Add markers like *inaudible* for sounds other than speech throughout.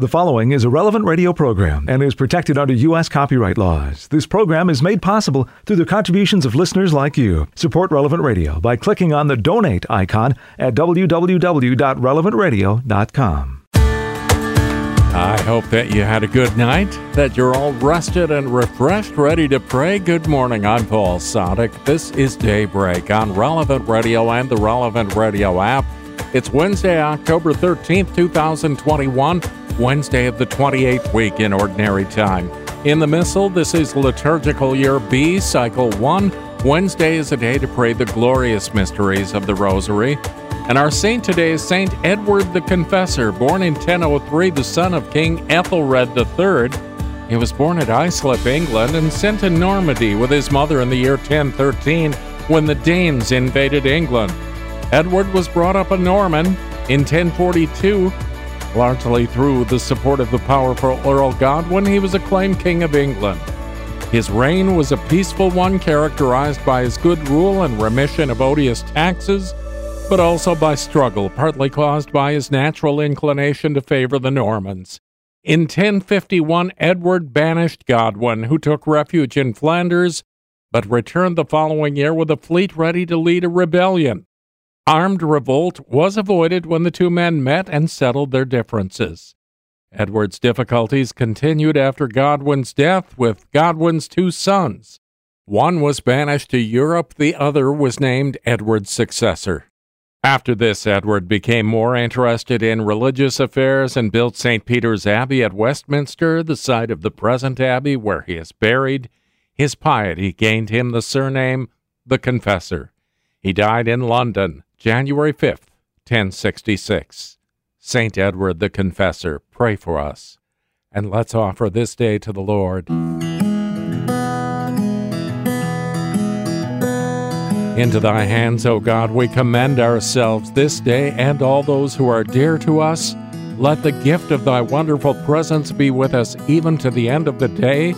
The following is a relevant radio program and is protected under U.S. copyright laws. This program is made possible through the contributions of listeners like you. Support Relevant Radio by clicking on the donate icon at www.relevantradio.com. I hope that you had a good night, that you're all rested and refreshed, ready to pray. Good morning. I'm Paul Sadek. This is Daybreak on Relevant Radio and the Relevant Radio app. It's Wednesday, October 13th, 2021. Wednesday of the 28th week in Ordinary Time. In the Missal, this is Liturgical Year B, Cycle 1. Wednesday is a day to pray the glorious mysteries of the Rosary. And our saint today is Saint Edward the Confessor, born in 1003, the son of King Ethelred III. He was born at Islip, England, and sent to Normandy with his mother in the year 1013 when the Danes invaded England. Edward was brought up a Norman. In 1042, Largely through the support of the powerful Earl Godwin, he was acclaimed King of England. His reign was a peaceful one characterized by his good rule and remission of odious taxes, but also by struggle, partly caused by his natural inclination to favor the Normans. In 1051, Edward banished Godwin, who took refuge in Flanders, but returned the following year with a fleet ready to lead a rebellion. Armed revolt was avoided when the two men met and settled their differences. Edward's difficulties continued after Godwin's death with Godwin's two sons. One was banished to Europe, the other was named Edward's successor. After this, Edward became more interested in religious affairs and built St. Peter's Abbey at Westminster, the site of the present abbey where he is buried. His piety gained him the surname the Confessor. He died in London January 5th, 1066. Saint Edward the Confessor, pray for us. And let's offer this day to the Lord. Into thy hands, O God, we commend ourselves this day and all those who are dear to us. Let the gift of thy wonderful presence be with us even to the end of the day.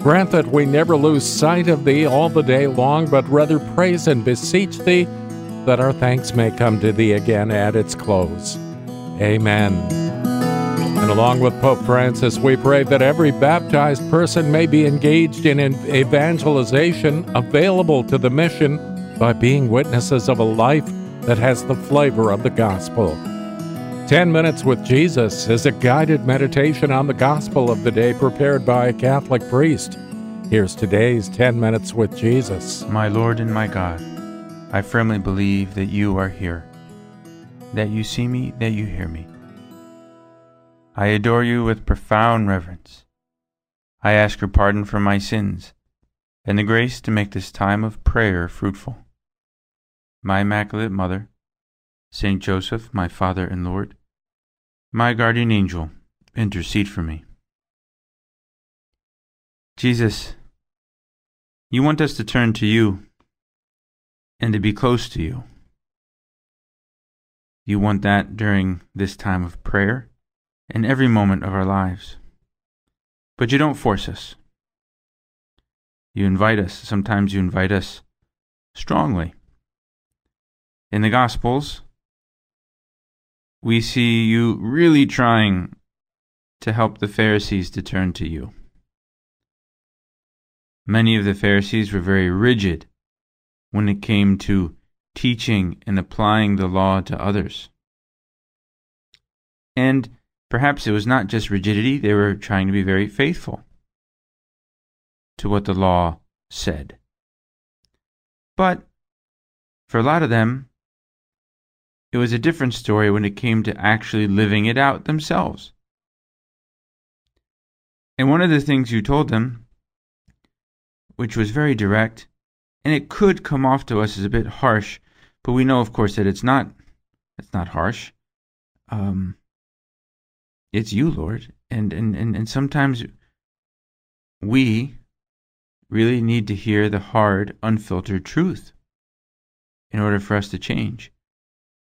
Grant that we never lose sight of thee all the day long, but rather praise and beseech thee that our thanks may come to thee again at its close. Amen. And along with Pope Francis, we pray that every baptized person may be engaged in evangelization available to the mission by being witnesses of a life that has the flavor of the gospel. 10 Minutes with Jesus is a guided meditation on the gospel of the day prepared by a Catholic priest. Here's today's 10 Minutes with Jesus. My Lord and my God. I firmly believe that you are here, that you see me, that you hear me. I adore you with profound reverence. I ask your pardon for my sins and the grace to make this time of prayer fruitful. My Immaculate Mother, Saint Joseph, my Father and Lord, my guardian angel, intercede for me. Jesus, you want us to turn to you and to be close to you. You want that during this time of prayer and every moment of our lives. But you don't force us. You invite us. Sometimes you invite us strongly. In the Gospels, we see you really trying to help the Pharisees to turn to you. Many of the Pharisees were very rigid when it came to teaching and applying the law to others. And perhaps it was not just rigidity, they were trying to be very faithful to what the law said. But for a lot of them, it was a different story when it came to actually living it out themselves. And one of the things you told them, which was very direct, and it could come off to us as a bit harsh, but we know, of course, that it's not. It's not harsh. Um, it's you, Lord, and and and and sometimes we really need to hear the hard, unfiltered truth in order for us to change.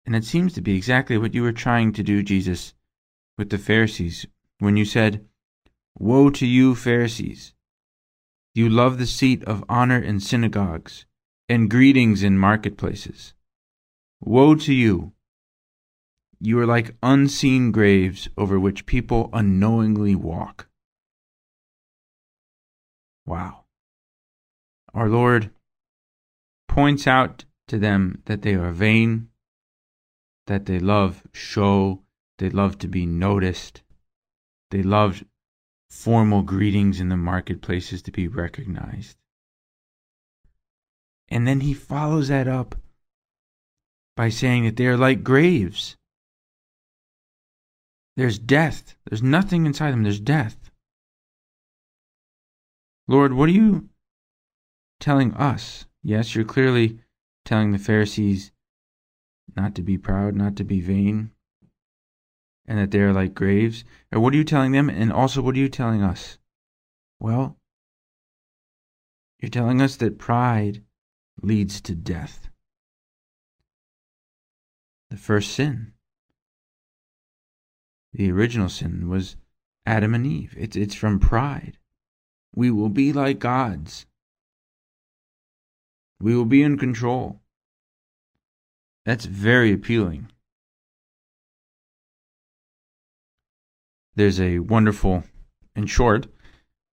And it seems to be exactly what you were trying to do, Jesus, with the Pharisees when you said, Woe to you, Pharisees! You love the seat of honor in synagogues and greetings in marketplaces. Woe to you! You are like unseen graves over which people unknowingly walk. Wow. Our Lord points out to them that they are vain, that they love show, they love to be noticed, they love formal greetings in the marketplaces to be recognized. And then he follows that up by saying that they are like graves. There's death. There's nothing inside them. There's death. Lord, what are you telling us? Yes, you're clearly telling the Pharisees not to be proud, not to be vain, and that they are like graves. Or what are you telling them? And also, what are you telling us? Well, you're telling us that pride leads to death. The first sin, the original sin, was Adam and Eve. It's, it's from pride. We will be like gods. We will be in control. That's very appealing. There's a wonderful and short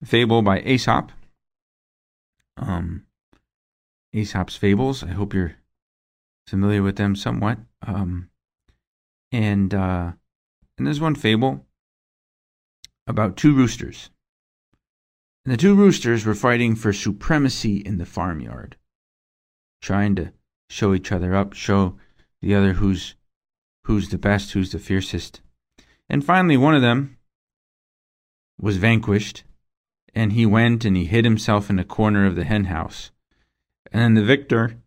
fable by Aesop. Um, Aesop's fables. I hope you're familiar with them somewhat. Um, and uh, and there's one fable about two roosters. And the two roosters were fighting for supremacy in the farmyard, trying to show each other up, show the other who's who's the best, who's the fiercest. And finally, one of them was vanquished, and he went and he hid himself in a corner of the hen house. And then the victor,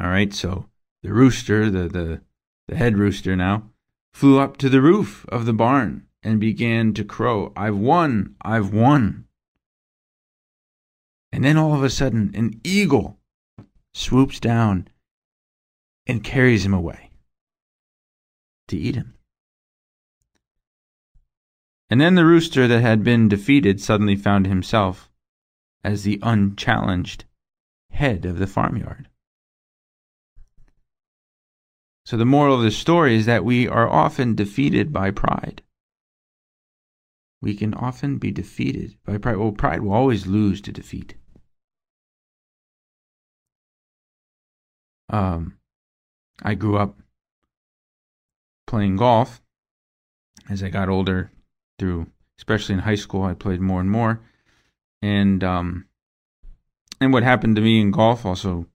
all right, so the rooster, the, the, the head rooster now, flew up to the roof of the barn and began to crow, I've won, I've won. And then all of a sudden, an eagle swoops down and carries him away to eat him. And then the rooster that had been defeated suddenly found himself as the unchallenged head of the farmyard. So, the moral of the story is that we are often defeated by pride. We can often be defeated by pride. Well, pride will always lose to defeat. Um, I grew up playing golf. As I got older, through especially in high school, I played more and more, and um, and what happened to me in golf also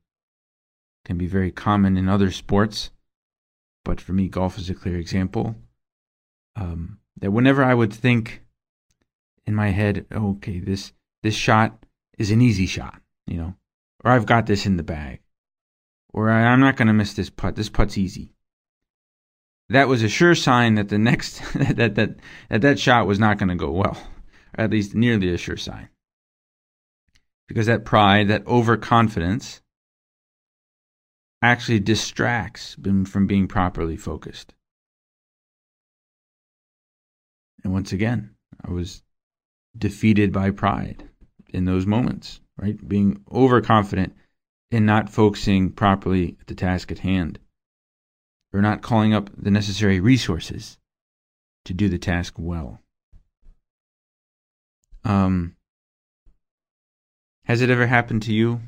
can be very common in other sports, but for me, golf is a clear example. Um, that whenever I would think in my head, okay, this this shot is an easy shot, you know, or I've got this in the bag, or I'm not going to miss this putt. This putt's easy. That was a sure sign that the next *laughs* that that that that shot was not going to go well, at least nearly a sure sign. Because that pride, that overconfidence, actually distracts from being properly focused. And once again, I was defeated by pride in those moments, right? Being overconfident and not focusing properly at the task at hand, or not calling up the necessary resources to do the task well. Um, has it ever happened to you?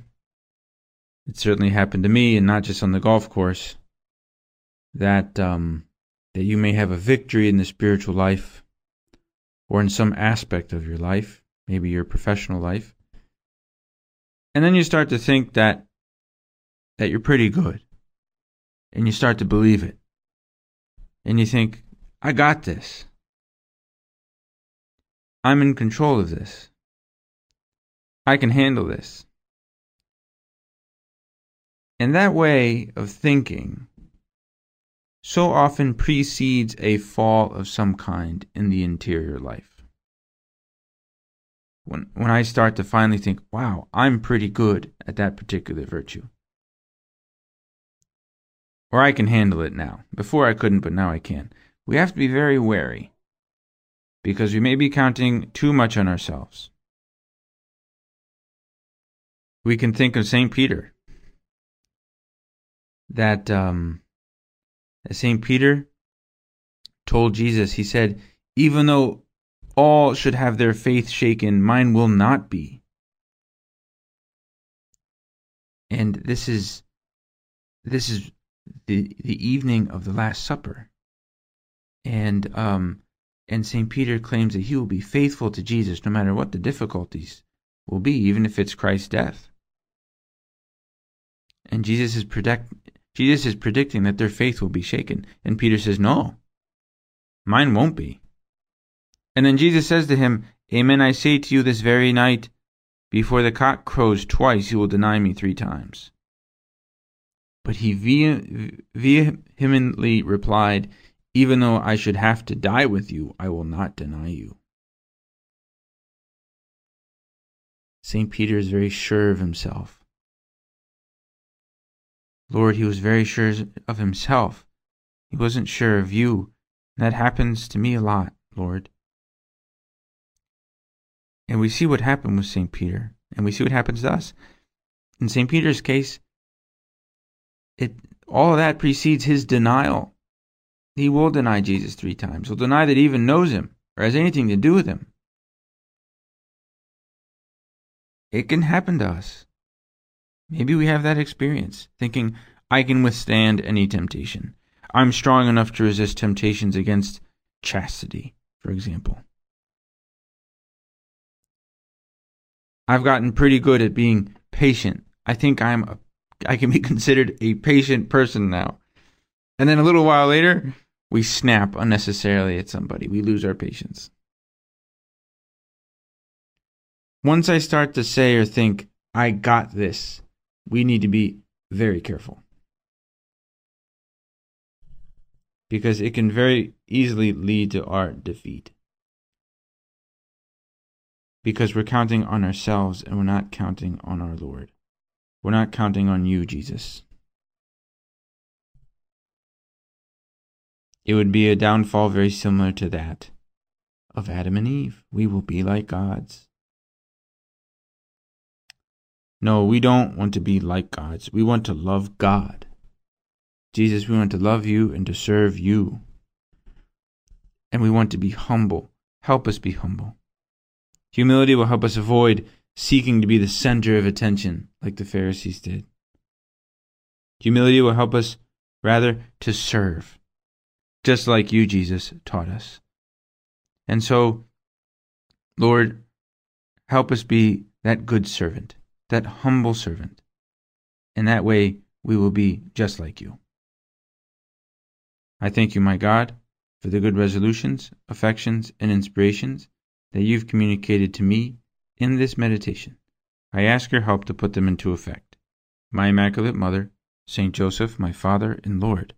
It certainly happened to me, and not just on the golf course. That um, that you may have a victory in the spiritual life, or in some aspect of your life, maybe your professional life, and then you start to think that that you're pretty good, and you start to believe it, and you think, "I got this. I'm in control of this." I can handle this. And that way of thinking so often precedes a fall of some kind in the interior life. When, when I start to finally think, wow, I'm pretty good at that particular virtue. Or I can handle it now. Before I couldn't, but now I can. We have to be very wary because we may be counting too much on ourselves we can think of St. Peter that um, St. Peter told Jesus, he said, Even though all should have their faith shaken, mine will not be. And this is this is the the evening of the Last Supper. And um and St. Peter claims that he will be faithful to Jesus no matter what the difficulties will be, even if it's Christ's death. And Jesus is predict Jesus is predicting that their faith will be shaken. And Peter says, No, mine won't be. And then Jesus says to him, Amen, I say to you this very night, before the cock crows twice, you will deny me three times. But he vehemently replied, Even though I should have to die with you, I will not deny you. St. Peter is very sure of himself. Lord, he was very sure of himself. He wasn't sure of you. And that happens to me a lot, Lord. And we see what happened with St. Peter, and we see what happens to us. In St. Peter's case, it all of that precedes his denial. He will deny Jesus three times. He'll deny that he even knows him or has anything to do with him. It can happen to us. Maybe we have that experience, thinking, I can withstand any temptation. I'm strong enough to resist temptations against chastity, for example. I've gotten pretty good at being patient. I think I'm a, I can be *laughs* considered a patient person now. And then a little while later, we snap unnecessarily at somebody. We lose our patience. Once I start to say or think, I got this, we need to be very careful. Because it can very easily lead to our defeat. Because we're counting on ourselves and we're not counting on our Lord. We're not counting on you, Jesus. It would be a downfall very similar to that of Adam and Eve. We will be like gods. No, we don't want to be like gods. We want to love God. Jesus, we want to love you and to serve you. And we want to be humble. Help us be humble. Humility will help us avoid seeking to be the center of attention like the Pharisees did. Humility will help us rather to serve, just like you, Jesus, taught us. And so, Lord, help us be that good servant that humble servant. In that way, we will be just like you. I thank you, my God, for the good resolutions, affections, and inspirations that you've communicated to me in this meditation. I ask your help to put them into effect. My Immaculate Mother, Saint Joseph, my Father and Lord,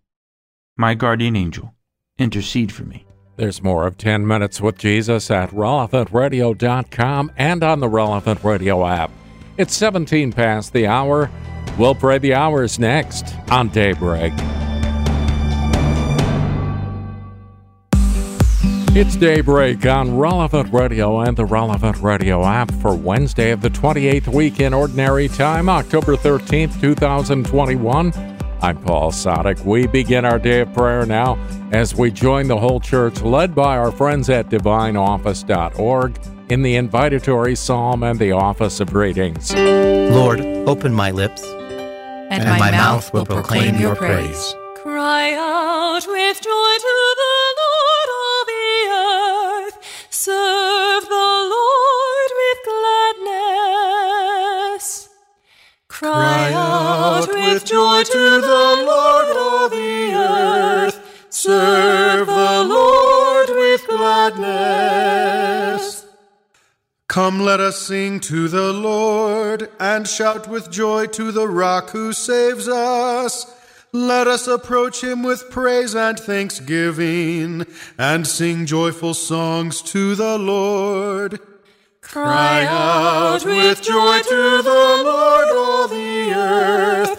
my guardian angel, intercede for me. There's more of 10 Minutes with Jesus at relevantradio.com and on the Relevant Radio app. It's 17 past the hour. We'll pray the hours next on Daybreak. It's Daybreak on Relevant Radio and the Relevant Radio app for Wednesday of the 28th week in Ordinary Time, October 13th, 2021. I'm Paul Sadek. We begin our day of prayer now as we join the whole church led by our friends at divineoffice.org in the invitatory psalm and the office of readings. Lord, open my lips, and, and my, my, mouth will proclaim, proclaim your praise. Cry out with joy to the joy to the Lord, all the earth. Serve the Lord with gladness. Come, let us sing to the Lord and shout with joy to the rock who saves us. Let us approach him with praise and thanksgiving and sing joyful songs to the Lord. Cry out with joy to the Lord, all the earth.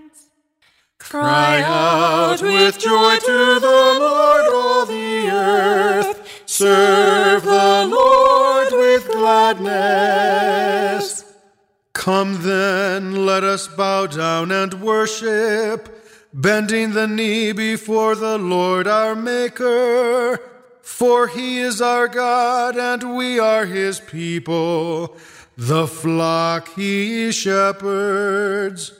Cry out with joy to the Lord, all the earth. Serve the Lord with gladness. Come then, let us bow down and worship, bending the knee before the Lord our Maker. For he is our God, and we are his people, the flock he shepherds.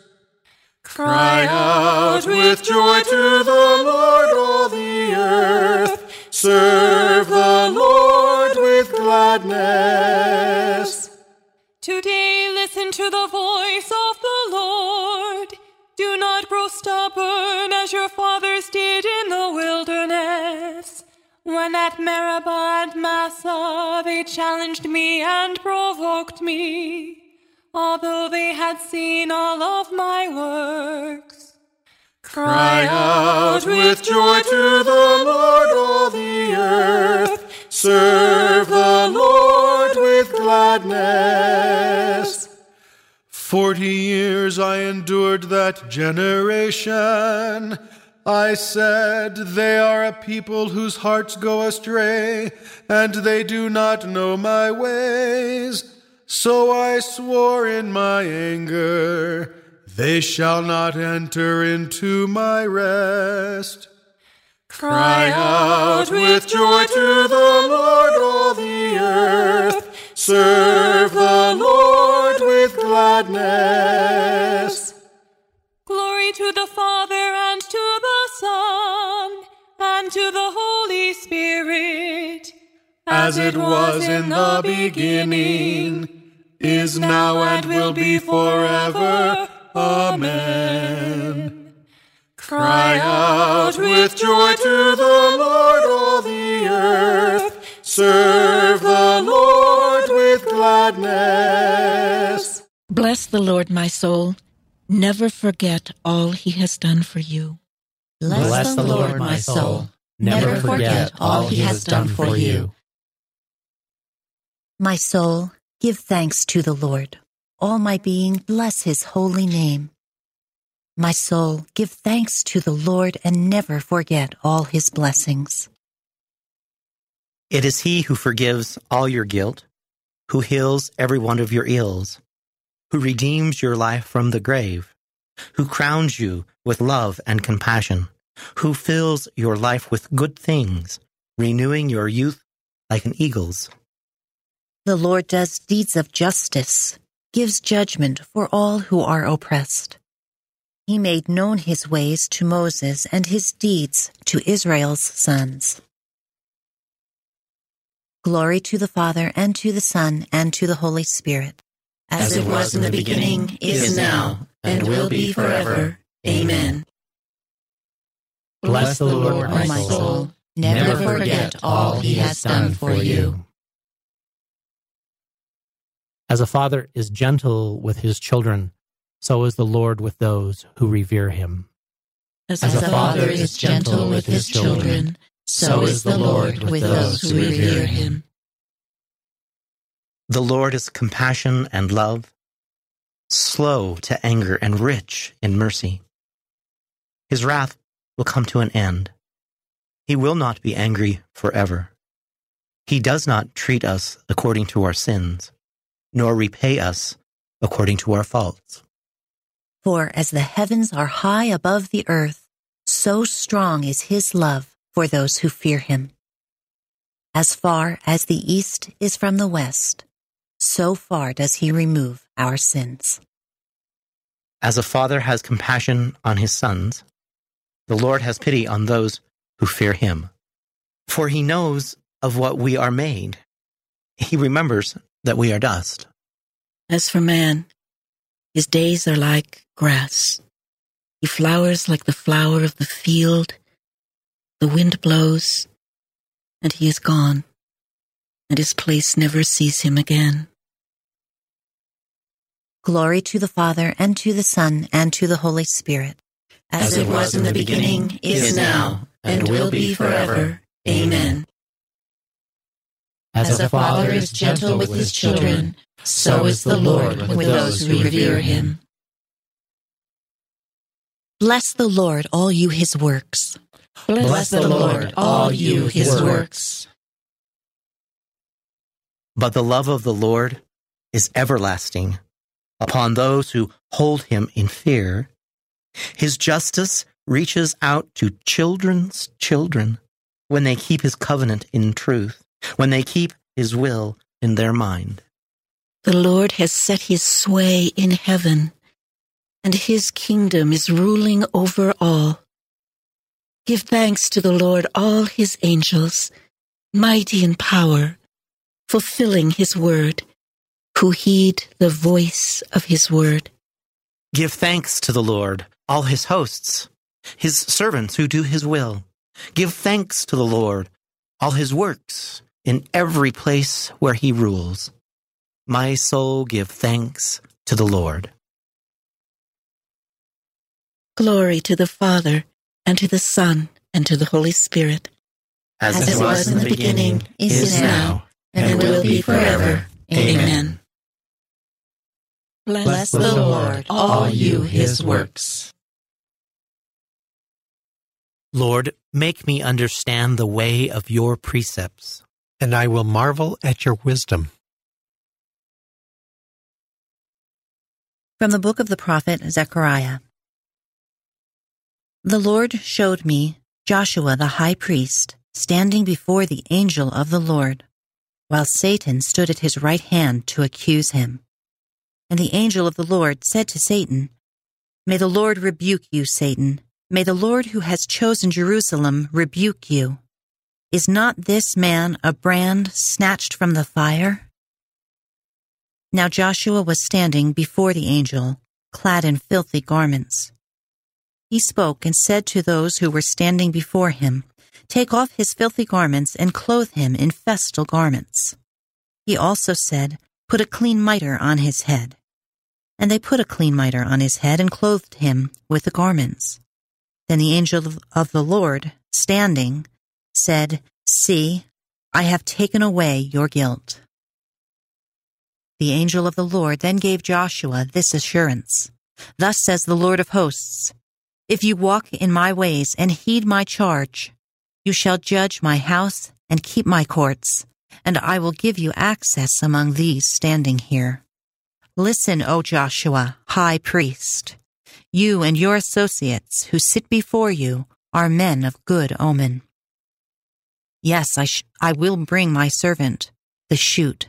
Cry out with joy to the Lord, all the earth. Serve the Lord with gladness. Today listen to the voice of the Lord. Do not grow stubborn as your fathers did in the wilderness. When at Meribah and Massah they challenged me and provoked me, although they had seen all of my works. Cry out with joy to the Lord, all the earth. Serve the Lord with gladness. Forty years I endured that generation. I said, They are a people whose hearts go astray, and they do not know my ways. So I swore in my anger, They shall not enter into my rest. Cry out with joy to the Lord, all the earth. Serve the Lord with gladness. Glory to the Father and to the Son and to the Holy Spirit, as it was in the beginning, is now, and will be forever. Amen. Cry out with joy to the Lord, all the earth. Serve the Lord with gladness. Bless the Lord, my soul. Never forget all he has done for you. Bless, Bless the Lord, my soul. Never forget all he has done for you. My soul, give thanks to the Lord. All my being, bless his holy name. My soul, give thanks to the Lord and never forget all his blessings. It is he who forgives all your guilt, who heals every one of your ills, who redeems your life from the grave, who crowns you with love and compassion, who fills your life with good things, renewing your youth like an eagle's. The Lord does deeds of justice, gives judgment for all who are oppressed. He made known his ways to Moses and his deeds to Israel's sons. Glory to the Father, and to the Son, and to the Holy Spirit. As, it was in the beginning, is now, and will be forever. Amen. Bless the Lord, my soul. Never forget all he has done for you. As a father is gentle with his children, so is the Lord with those who revere him. As, As a father is gentle with his children, so is the Lord with those who revere him. The Lord is compassion and love, slow to anger and rich in mercy. His wrath will come to an end. He will not be angry forever. He does not treat us according to our sins, nor repay us according to our faults. For as the heavens are high above the earth, so strong is his love for those who fear him. As far as the east is from the west, so far does he remove our sins. As a father has compassion on his sons, the Lord has pity on those who fear him. For he knows of what we are made. He remembers that we are dust. As for man, his days are like grass. He flowers like the flower of the field. The wind blows, and he is gone, and his place never sees him again. Glory to the Father, and to the Son, and to the Holy Spirit. as it was in the beginning, is now, and will be forever. Amen. As a father is gentle with his children, so is the Lord with those who revere him. Bless the Lord, all you his works. Bless the Lord, all you his works. But the love of the Lord is everlasting upon those who hold him in fear. His justice reaches out to children's children when they keep his covenant in truth, when they keep his will in their mind. The Lord has set his sway in heaven, and his kingdom is ruling over all. Give thanks to the Lord, all his angels, mighty in power, fulfilling his word, who heed the voice of his word. Give thanks to the Lord, all his hosts, his servants who do his will. Give thanks to the Lord, all his works, in every place where he rules. My soul give thanks to the Lord. Glory to the Father, and to the Son, and to the Holy Spirit. As, As it was in the beginning, is now, and will be forever. Amen. Bless the Lord, all you his works. Lord, make me understand the way of your precepts. And I will marvel at your wisdom. From the book of the prophet Zechariah. The Lord showed me Joshua the high priest standing before the angel of the Lord, while Satan stood at his right hand to accuse him. And the angel of the Lord said to Satan, May the Lord rebuke you, Satan. May the Lord who has chosen Jerusalem rebuke you. Is not this man a brand snatched from the fire? Now Joshua was standing before the angel, clad in filthy garments. He spoke and said to those who were standing before him, Take off his filthy garments and clothe him in festal garments. He also said, Put a clean mitre on his head. And they put a clean mitre on his head and clothed him with the garments. Then the angel of the Lord, standing, said, See, I have taken away your guilt. The angel of the Lord then gave Joshua this assurance Thus says the Lord of hosts, If you walk in my ways and heed my charge, you shall judge my house and keep my courts, and I will give you access among these standing here. Listen, O Joshua, high priest. You and your associates who sit before you are men of good omen. Yes, I, sh- I will bring my servant, the shoot.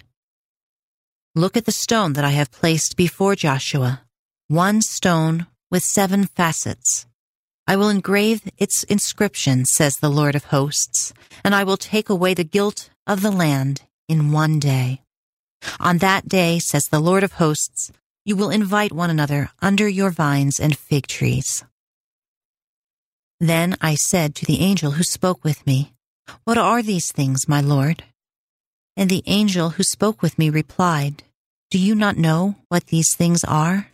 Look at the stone that I have placed before Joshua, one stone with seven facets. I will engrave its inscription, says the Lord of hosts, and I will take away the guilt of the land in one day. On that day, says the Lord of hosts, you will invite one another under your vines and fig trees. Then I said to the angel who spoke with me, What are these things, my Lord? And the angel who spoke with me replied, Do you not know what these things are?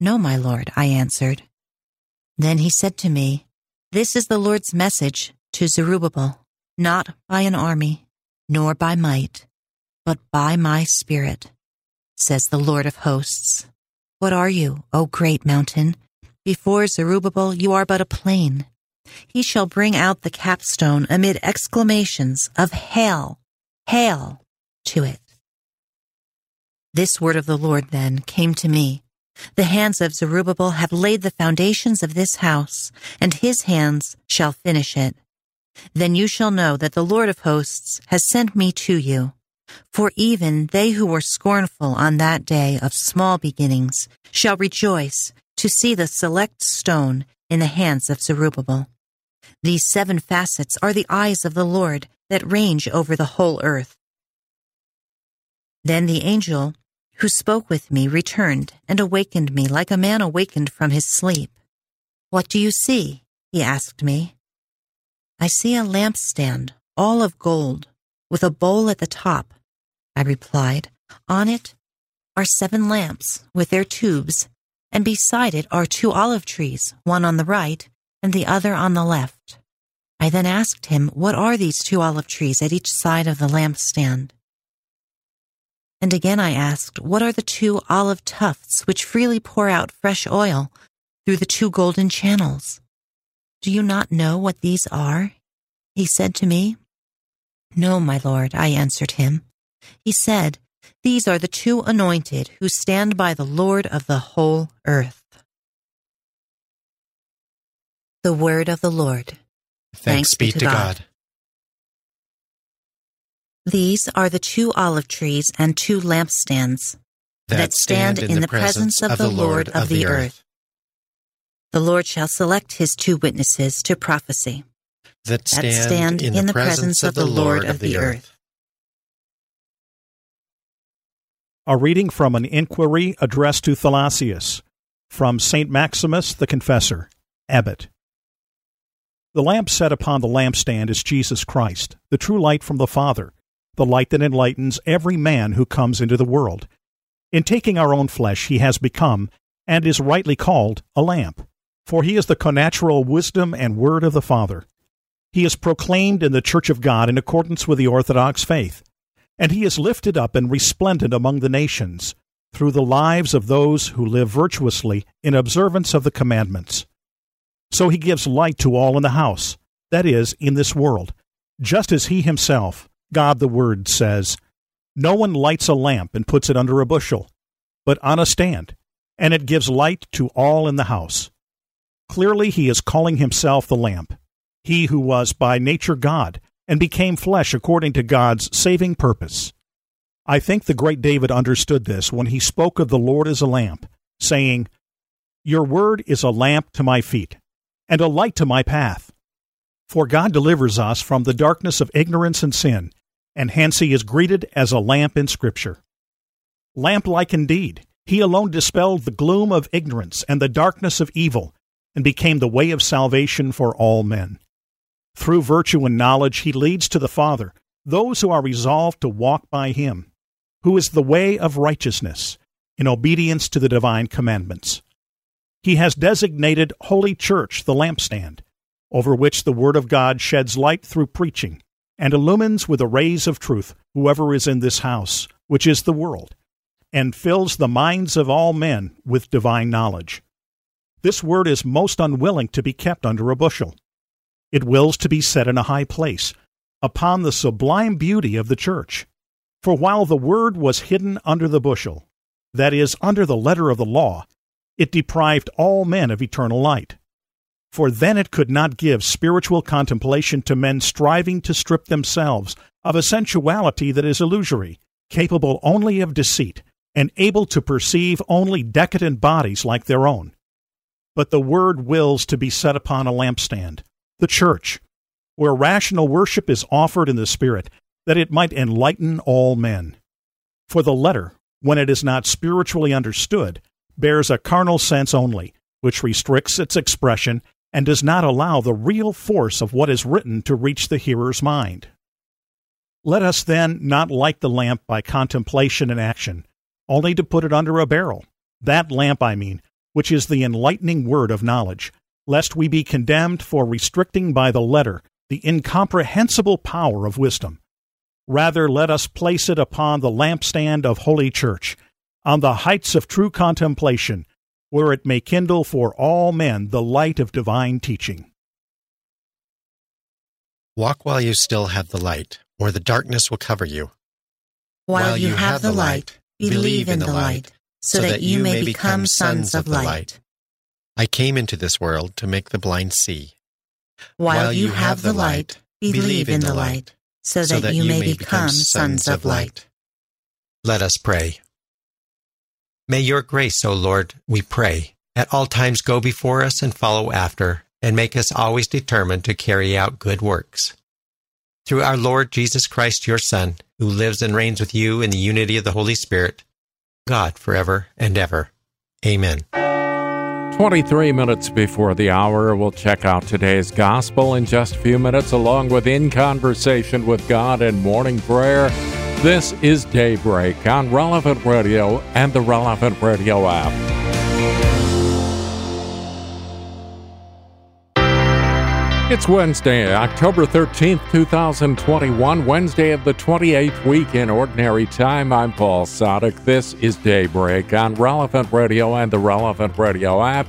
No, my Lord, I answered. Then he said to me, This is the Lord's message to Zerubbabel, not by an army, nor by might, but by my spirit, says the Lord of hosts. What are you, O great mountain? Before Zerubbabel you are but a plain. He shall bring out the capstone amid exclamations of Hail, Hail to it. This word of the Lord then came to me. The hands of Zerubbabel have laid the foundations of this house, and his hands shall finish it. Then you shall know that the Lord of hosts has sent me to you. For even they who were scornful on that day of small beginnings shall rejoice to see the select stone in the hands of Zerubbabel. These seven facets are the eyes of the Lord that range over the whole earth. Then the angel who spoke with me returned and awakened me like a man awakened from his sleep. What do you see? he asked me. I see a lampstand, all of gold, with a bowl at the top. I replied, On it are seven lamps with their tubes, and beside it are two olive trees, one on the right and the other on the left. I then asked him, What are these two olive trees at each side of the lampstand? And again I asked, What are the two olive tufts which freely pour out fresh oil through the two golden channels? Do you not know what these are? He said to me, No, my lord, I answered him. He said, These are the two anointed who stand by the Lord of the whole earth. The word of the Lord. Thanks, be to God. These are the two olive trees and two lampstands that, stand in the presence of the Lord of the earth. The Lord shall select his two witnesses to prophecy That stand, in, the presence of the Lord of the earth. A reading from an inquiry addressed to Thalassius from St. Maximus the Confessor, Abbot. The lamp set upon the lampstand is Jesus Christ, the true light from the Father, the light that enlightens every man who comes into the world. In taking our own flesh, he has become, and is rightly called, a lamp, for he is the connatural wisdom and word of the Father. He is proclaimed in the Church of God in accordance with the Orthodox faith, and he is lifted up and resplendent among the nations through the lives of those who live virtuously in observance of the commandments. So he gives light to all in the house, that is, in this world, just as he himself, God the Word, says, No one lights a lamp and puts it under a bushel, but on a stand, and it gives light to all in the house. Clearly he is calling himself the lamp, he who was by nature God, and became flesh according to God's saving purpose. I think the great David understood this when he spoke of the Lord as a lamp, saying, Your word is a lamp to my feet and a light to my path. For God delivers us from the darkness of ignorance and sin, and hence he is greeted as a lamp in Scripture. Lamp like indeed, he alone dispelled the gloom of ignorance and the darkness of evil, and became the way of salvation for all men. Through virtue and knowledge, he leads to the Father those who are resolved to walk by him, who is the way of righteousness, in obedience to the divine commandments. He has designated Holy Church the lampstand, over which the Word of God sheds light through preaching, and illumines with the rays of truth whoever is in this house, which is the world, and fills the minds of all men with divine knowledge. This Word is most unwilling to be kept under a bushel. It wills to be set in a high place, upon the sublime beauty of the church. For while the Word was hidden under the bushel, that is, under the letter of the law, it deprived all men of eternal light. For then it could not give spiritual contemplation to men striving to strip themselves of a sensuality that is illusory, capable only of deceit, and able to perceive only decadent bodies like their own. But the Word wills to be set upon a lampstand, the church, where rational worship is offered in the Spirit, that it might enlighten all men. For the letter, when it is not spiritually understood, bears a carnal sense only, which restricts its expression and does not allow the real force of what is written to reach the hearer's mind. Let us then not light the lamp by contemplation and action, only to put it under a barrel, that lamp, I mean, which is the enlightening word of knowledge, lest we be condemned for restricting by the letter the incomprehensible power of wisdom. Rather, let us place it upon the lampstand of Holy Church on the heights of true contemplation, where it may kindle for all men the light of divine teaching. Walk while you still have the light, or the darkness will cover you. While, you have the light, believe in the light, so that you may become sons of light. I came into this world to make the blind see. While you have the light, believe in the light, so that you may become sons of light. Let us pray. May your grace, O Lord, we pray, at all times go before us and follow after, and make us always determined to carry out good works. Through our Lord Jesus Christ, your Son, who lives and reigns with you in the unity of the Holy Spirit, God forever and ever. Amen. 23 minutes before the hour, we'll check out today's gospel in just a few minutes, along with In Conversation with God and Morning Prayer. This is Daybreak on Relevant Radio and the Relevant Radio app. It's Wednesday, October 13th, 2021, Wednesday of the 28th week in Ordinary Time. I'm Paul Sadek. This is Daybreak on Relevant Radio and the Relevant Radio app.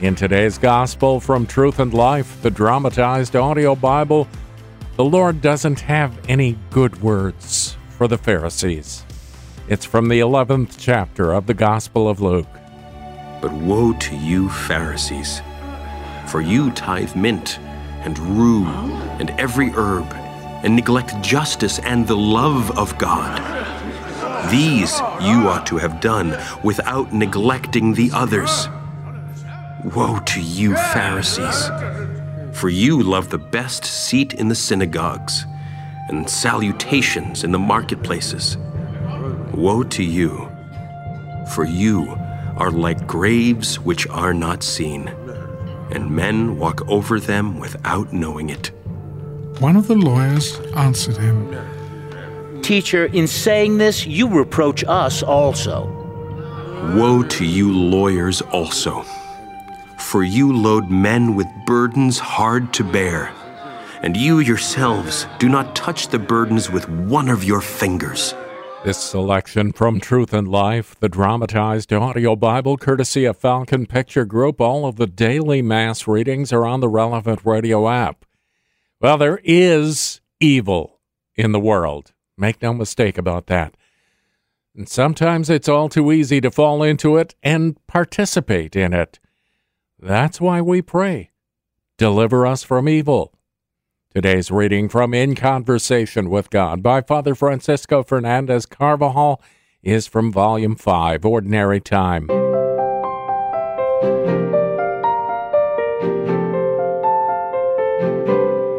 In today's Gospel from Truth and Life, the dramatized audio Bible, the Lord doesn't have any good words for the Pharisees. It's from the 11th chapter of the Gospel of Luke. But woe to you, Pharisees, for you tithe mint and rue and every herb, and neglect justice and the love of God. These you ought to have done without neglecting the others. Woe to you, Pharisees, for you love the best seat in the synagogues and salutations in the marketplaces. Woe to you, for you are like graves which are not seen and men walk over them without knowing it. One of the lawyers answered him Teacher, in saying this, you reproach us also. Woe to you, lawyers, also, for you load men with burdens hard to bear, and you yourselves do not touch the burdens with one of your fingers. This selection from Truth and Life, the dramatized audio Bible, courtesy of Falcon Picture Group. All of the daily Mass readings are on the relevant radio app. Well, there is evil in the world. Make no mistake about that. And sometimes it's all too easy to fall into it and participate in it. That's why we pray. Deliver us from evil. Today's reading from In Conversation with God by Father Francisco Fernandez Carvajal is from Volume 5, Ordinary Time.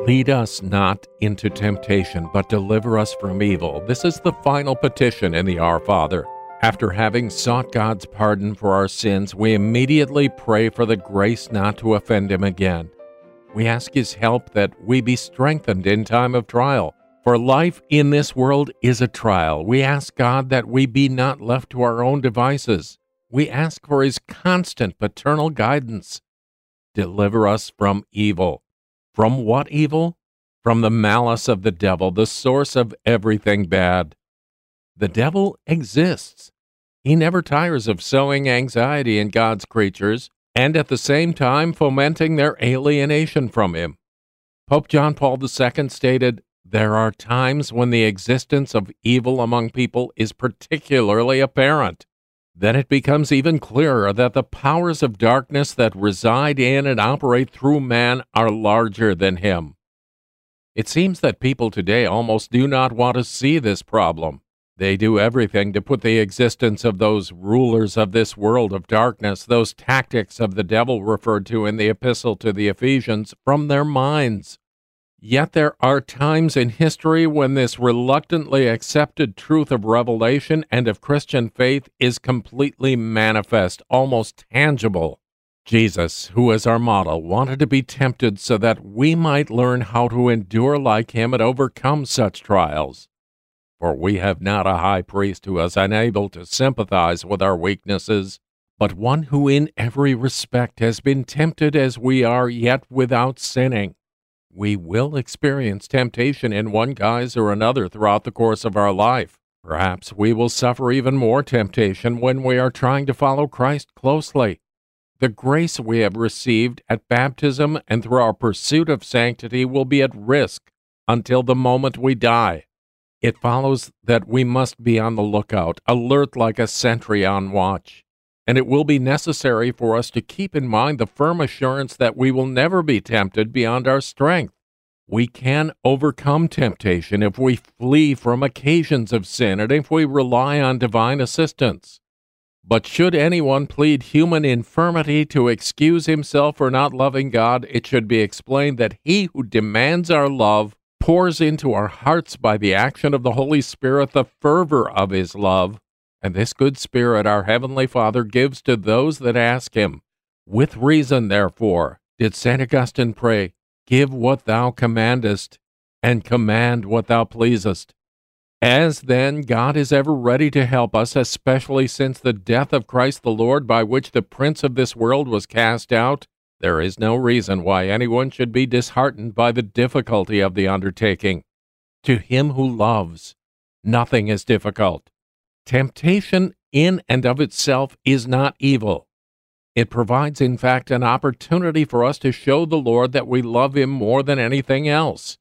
Lead us not into temptation, but deliver us from evil. This is the final petition in the Our Father. After having sought God's pardon for our sins, we immediately pray for the grace not to offend Him again. We ask His help that we be strengthened in time of trial. For life in this world is a trial. We ask God that we be not left to our own devices. We ask for His constant paternal guidance. Deliver us from evil. From what evil? From the malice of the devil, the source of everything bad. The devil exists. He never tires of sowing anxiety in God's creatures and at the same time fomenting their alienation from him. Pope John Paul II stated, There are times when the existence of evil among people is particularly apparent. Then it becomes even clearer that the powers of darkness that reside in and operate through man are larger than him. It seems that people today almost do not want to see this problem. They do everything to put the existence of those rulers of this world of darkness, those tactics of the devil referred to in the epistle to the Ephesians, from their minds. Yet there are times in history when this reluctantly accepted truth of revelation and of Christian faith is completely manifest, almost tangible. Jesus, who is our model, wanted to be tempted so that we might learn how to endure like him and overcome such trials. For we have not a high priest who is unable to sympathize with our weaknesses, but one who in every respect has been tempted as we are, yet without sinning. We will experience temptation in one guise or another throughout the course of our life. Perhaps we will suffer even more temptation when we are trying to follow Christ closely. The grace we have received at baptism and through our pursuit of sanctity will be at risk until the moment we die. It follows that we must be on the lookout, alert like a sentry on watch. And it will be necessary for us to keep in mind the firm assurance that we will never be tempted beyond our strength. We can overcome temptation if we flee from occasions of sin and if we rely on divine assistance. But should anyone plead human infirmity to excuse himself for not loving God, it should be explained that he who demands our love pours into our hearts by the action of the Holy Spirit the fervor of his love. And this good Spirit our Heavenly Father gives to those that ask him. With reason, therefore, did St. Augustine pray, Give what thou commandest, and command what thou pleasest. As then, God is ever ready to help us, especially since the death of Christ the Lord, by which the prince of this world was cast out, There is no reason why anyone should be disheartened by the difficulty of the undertaking. To him who loves, nothing is difficult. Temptation in and of itself is not evil. It provides, in fact, an opportunity for us to show the Lord that we love Him more than anything else.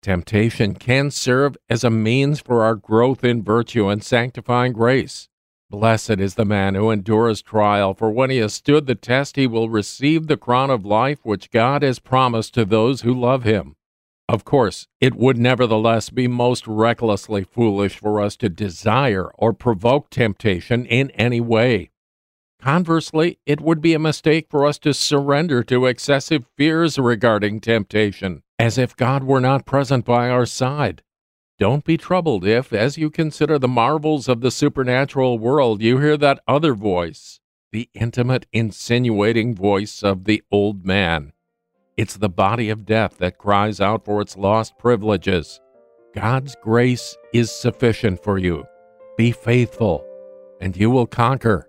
Temptation can serve as a means for our growth in virtue and sanctifying grace. Blessed is the man who endures trial, for when he has stood the test, he will receive the crown of life which God has promised to those who love him. Of course, it would nevertheless be most recklessly foolish for us to desire or provoke temptation in any way. Conversely, it would be a mistake for us to surrender to excessive fears regarding temptation, as if God were not present by our side. Don't be troubled if, as you consider the marvels of the supernatural world, you hear that other voice, the intimate, insinuating voice of the old man. It's the body of death that cries out for its lost privileges. God's grace is sufficient for you. Be faithful, and you will conquer.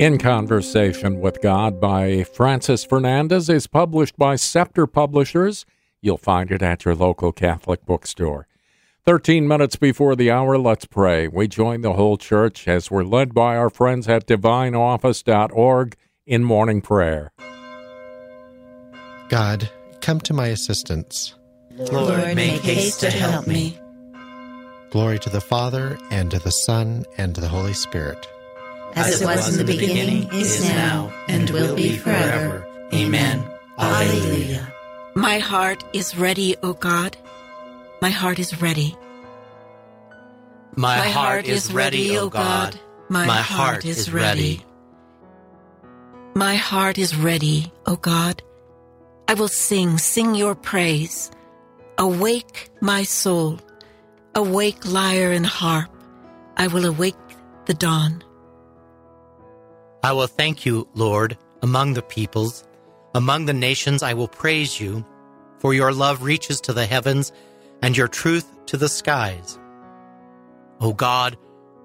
In Conversation with God by Francis Fernandez is published by Scepter Publishers. You'll find it at your local Catholic bookstore. 13 minutes before the hour, let's pray. We join the whole church as we're led by our friends at divineoffice.org in morning prayer. God, come to my assistance. Lord, make haste to help me. Glory to the Father, and to the Son, and to the Holy Spirit. As it was in the beginning, is now, and will be forever. Amen. Alleluia. My heart is ready, O God. My heart is ready. My, heart is ready, O God. My, heart is ready. My heart is ready, O God. I will sing, sing your praise. Awake, my soul. Awake, lyre and harp. I will awake the dawn. I will thank you, Lord, among the peoples. Among the nations I will praise you, for your love reaches to the heavens and your truth to the skies. O God,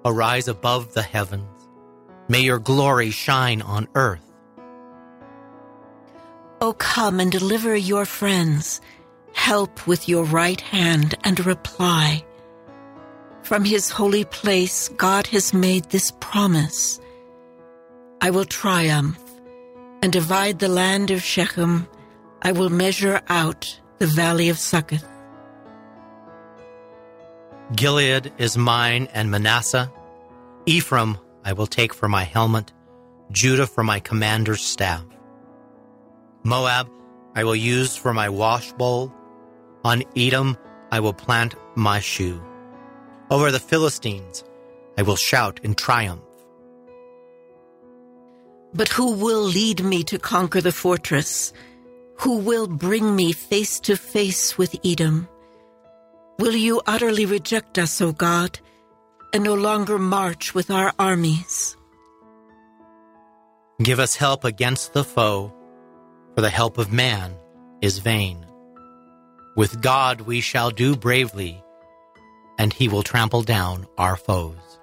arise above the heavens. May your glory shine on earth. O come and deliver your friends. Help with your right hand and reply. From his holy place, God has made this promise. I will triumph and divide the land of Shechem. I will measure out the valley of Succoth. Gilead is mine and Manasseh. Ephraim I will take for my helmet, Judah for my commander's staff. Moab I will use for my wash bowl. On Edom I will plant my shoe. Over the Philistines I will shout in triumph. But who will lead me to conquer the fortress? Who will bring me face to face with Edom? Will you utterly reject us, O God, and no longer march with our armies? Give us help against the foe, for the help of man is vain. With God we shall do bravely, and he will trample down our foes.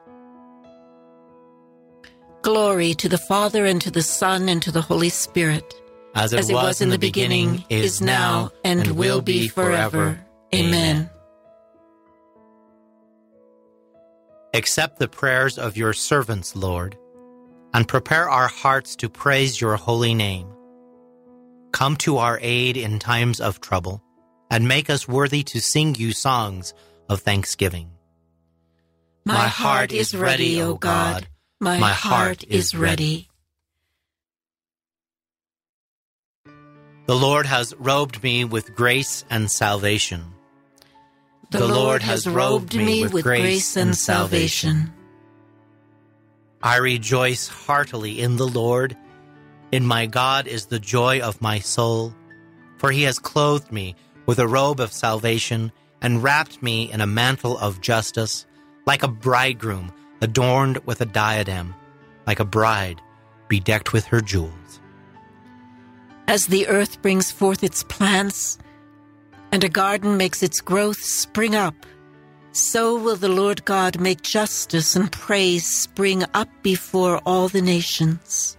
Glory to the Father, and to the Son, and to the Holy Spirit. As it, was, in the beginning, is now, and, will be forever. Amen. Accept the prayers of your servants, Lord, and prepare our hearts to praise your holy name. Come to our aid in times of trouble, and make us worthy to sing you songs of thanksgiving. My, heart is ready, O God. My, heart is ready. The Lord has robed me with grace and salvation. The, Lord has robed me with grace and salvation. I rejoice heartily in the Lord. In my God is the joy of my soul, for he has clothed me with a robe of salvation and wrapped me in a mantle of justice, like a bridegroom adorned with a diadem, like a bride bedecked with her jewels. As the earth brings forth its plants, and a garden makes its growth spring up, so will the Lord God make justice and praise spring up before all the nations.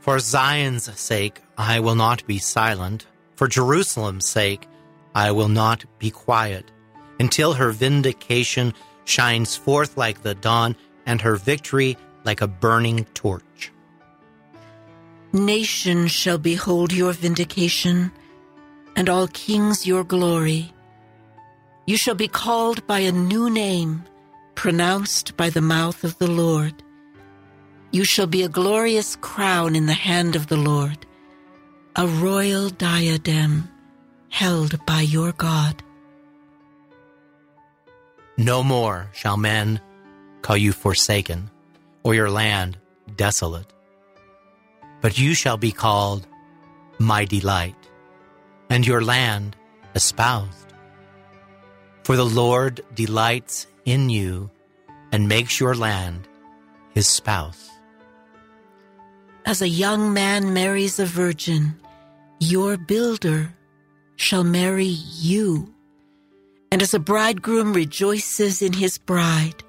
For Zion's sake, I will not be silent. For Jerusalem's sake, I will not be quiet until her vindication shines forth like the dawn and her victory like a burning torch. Nation shall behold your vindication, and all kings your glory. You shall be called by a new name, pronounced by the mouth of the Lord. You shall be a glorious crown in the hand of the Lord, a royal diadem held by your God. No more shall men call you forsaken, or your land desolate. But you shall be called my delight, and your land espoused. For the Lord delights in you and makes your land his spouse. As a young man marries a virgin, your builder shall marry you. And as a bridegroom rejoices in his bride,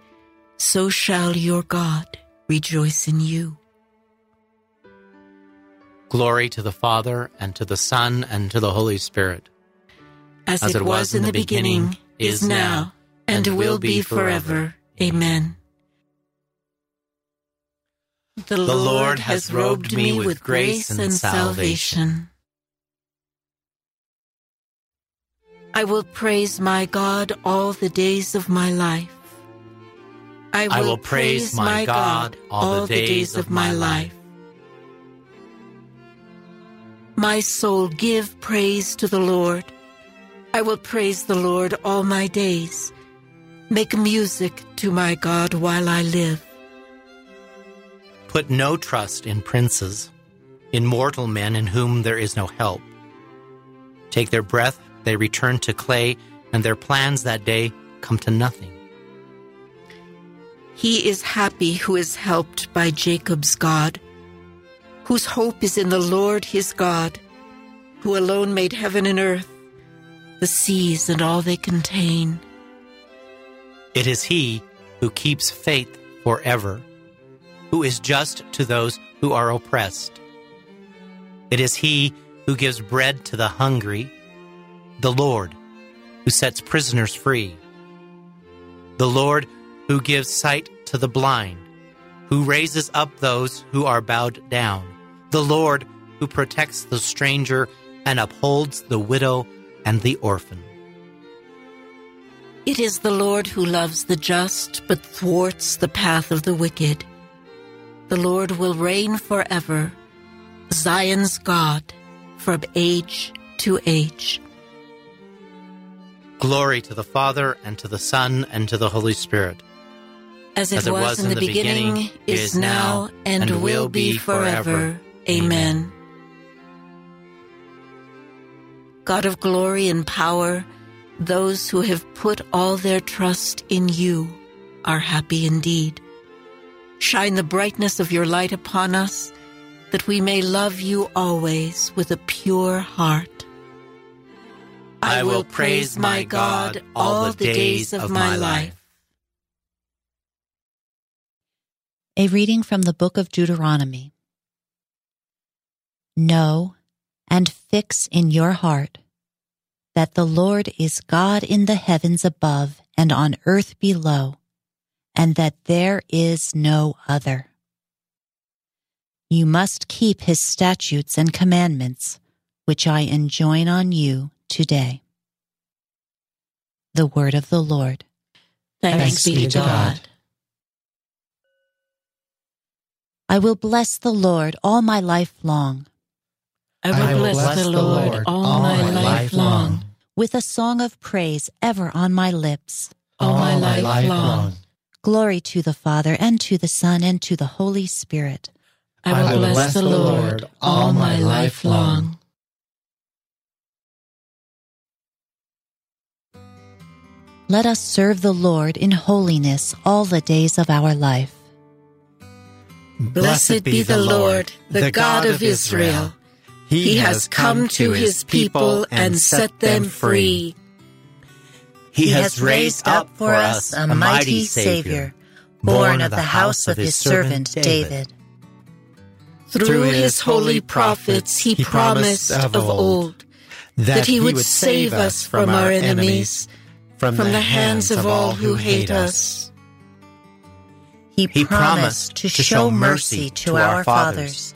so shall your God rejoice in you. Glory to the Father, and to the Son, and to the Holy Spirit. As, it, was, in the beginning, is now, and will be forever. Amen. The Lord has robed me with grace and salvation. I will praise my God all the days of my life. I will, I will praise my God all the days of my life. My soul, give praise to the Lord. I will praise the Lord all my days. Make music to my God while I live. Put no trust in princes, in mortal men in whom there is no help. Take their breath, they return to clay, and their plans that day come to nothing. He is happy who is helped by Jacob's God, whose hope is in the Lord his God, who alone made heaven and earth, the seas and all they contain. It is he who keeps faith forever, who is just to those who are oppressed. It is he who gives bread to the hungry, the Lord who sets prisoners free, the Lord who gives sight to the blind, who raises up those who are bowed down, the Lord who protects the stranger and upholds the widow and the orphan. It is the Lord who loves the just, but thwarts the path of the wicked. The Lord will reign forever, Zion's God, from age to age. Glory to the Father, and to the Son, and to the Holy Spirit. As it, was, in the, beginning, is now, and, will be forever. Amen. God of glory and power, those who have put all their trust in you are happy indeed. Shine the brightness of your light upon us, that we may love you always with a pure heart. I will praise my God all the days of my life. A reading from the book of Deuteronomy. Know and fix in your heart that the Lord is God in the heavens above and on earth below, and that there is no other. You must keep his statutes and commandments, which I enjoin on you today. The word of the Lord. Thanks, be to God. I will bless the Lord all my life long. I will, I will bless, bless the Lord all my life long. with a song of praise ever on my lips. All my life long. Glory to the Father, and to the Son, and to the Holy Spirit. I will bless the Lord all my life long. Let us serve the Lord in holiness all the days of our life. Blessed be the Lord, the God of Israel. He has come to his people and set them free. He has raised up for us a mighty Savior, born of the house of his servant David. Through his holy prophets, he promised of old that he would save us from our enemies, from the hands of all who hate us. He promised to show mercy to our fathers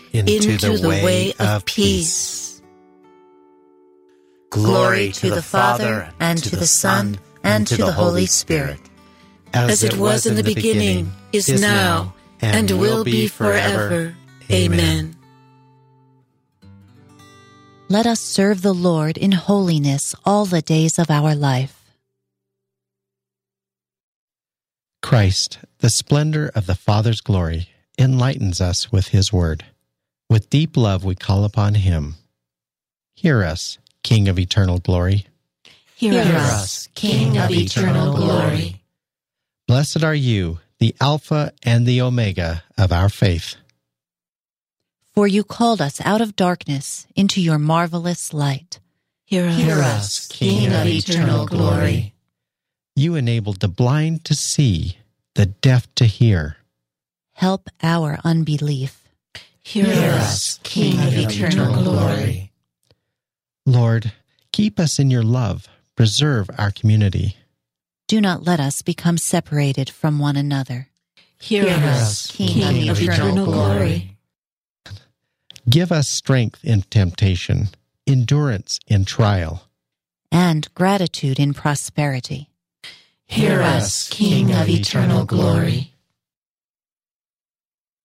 into the way of peace. Glory to the Father, and to the Son, and to the Holy Spirit. As it was in the beginning, is now, and will be forever. Amen. Let us serve the Lord in holiness all the days of our life. Christ, the splendor of the Father's glory, enlightens us with his word. With deep love we call upon him. Hear us, King of eternal glory. Hear us, King of eternal glory. Blessed are you, the Alpha and the Omega of our faith. For you called us out of darkness into your marvelous light. Hear us, Hear us, King of eternal glory. You enabled the blind to see, the deaf to hear. Help our unbelief. Hear us, King of eternal glory. Lord, keep us in your love, preserve our community. Do not let us become separated from one another. Hear us, King of eternal glory. Give us strength in temptation, endurance in trial. And gratitude in prosperity. Hear us, King of eternal glory.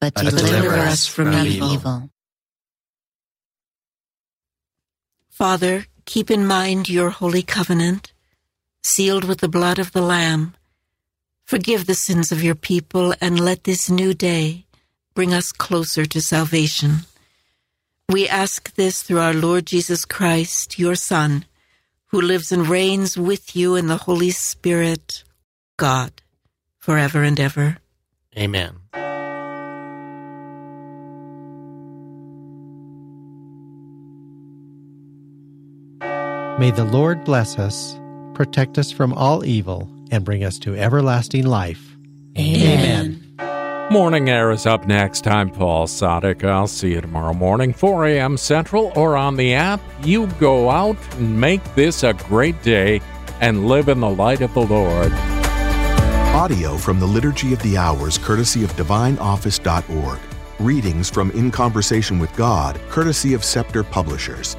but deliver us from evil. Father, keep in mind your holy covenant, sealed with the blood of the Lamb. Forgive the sins of your people and let this new day bring us closer to salvation. We ask this through our Lord Jesus Christ, your Son, who lives and reigns with you in the Holy Spirit, God, forever and ever. Amen. May the Lord bless us, protect us from all evil, and bring us to everlasting life. Amen. Morning Air is up next. I'm Paul Sadek. I'll see you tomorrow morning, 4 a.m. Central, or on the app. You go out and make this a great day and live in the light of the Lord. Audio from the Liturgy of the Hours, courtesy of DivineOffice.org. Readings from In Conversation with God, courtesy of Scepter Publishers.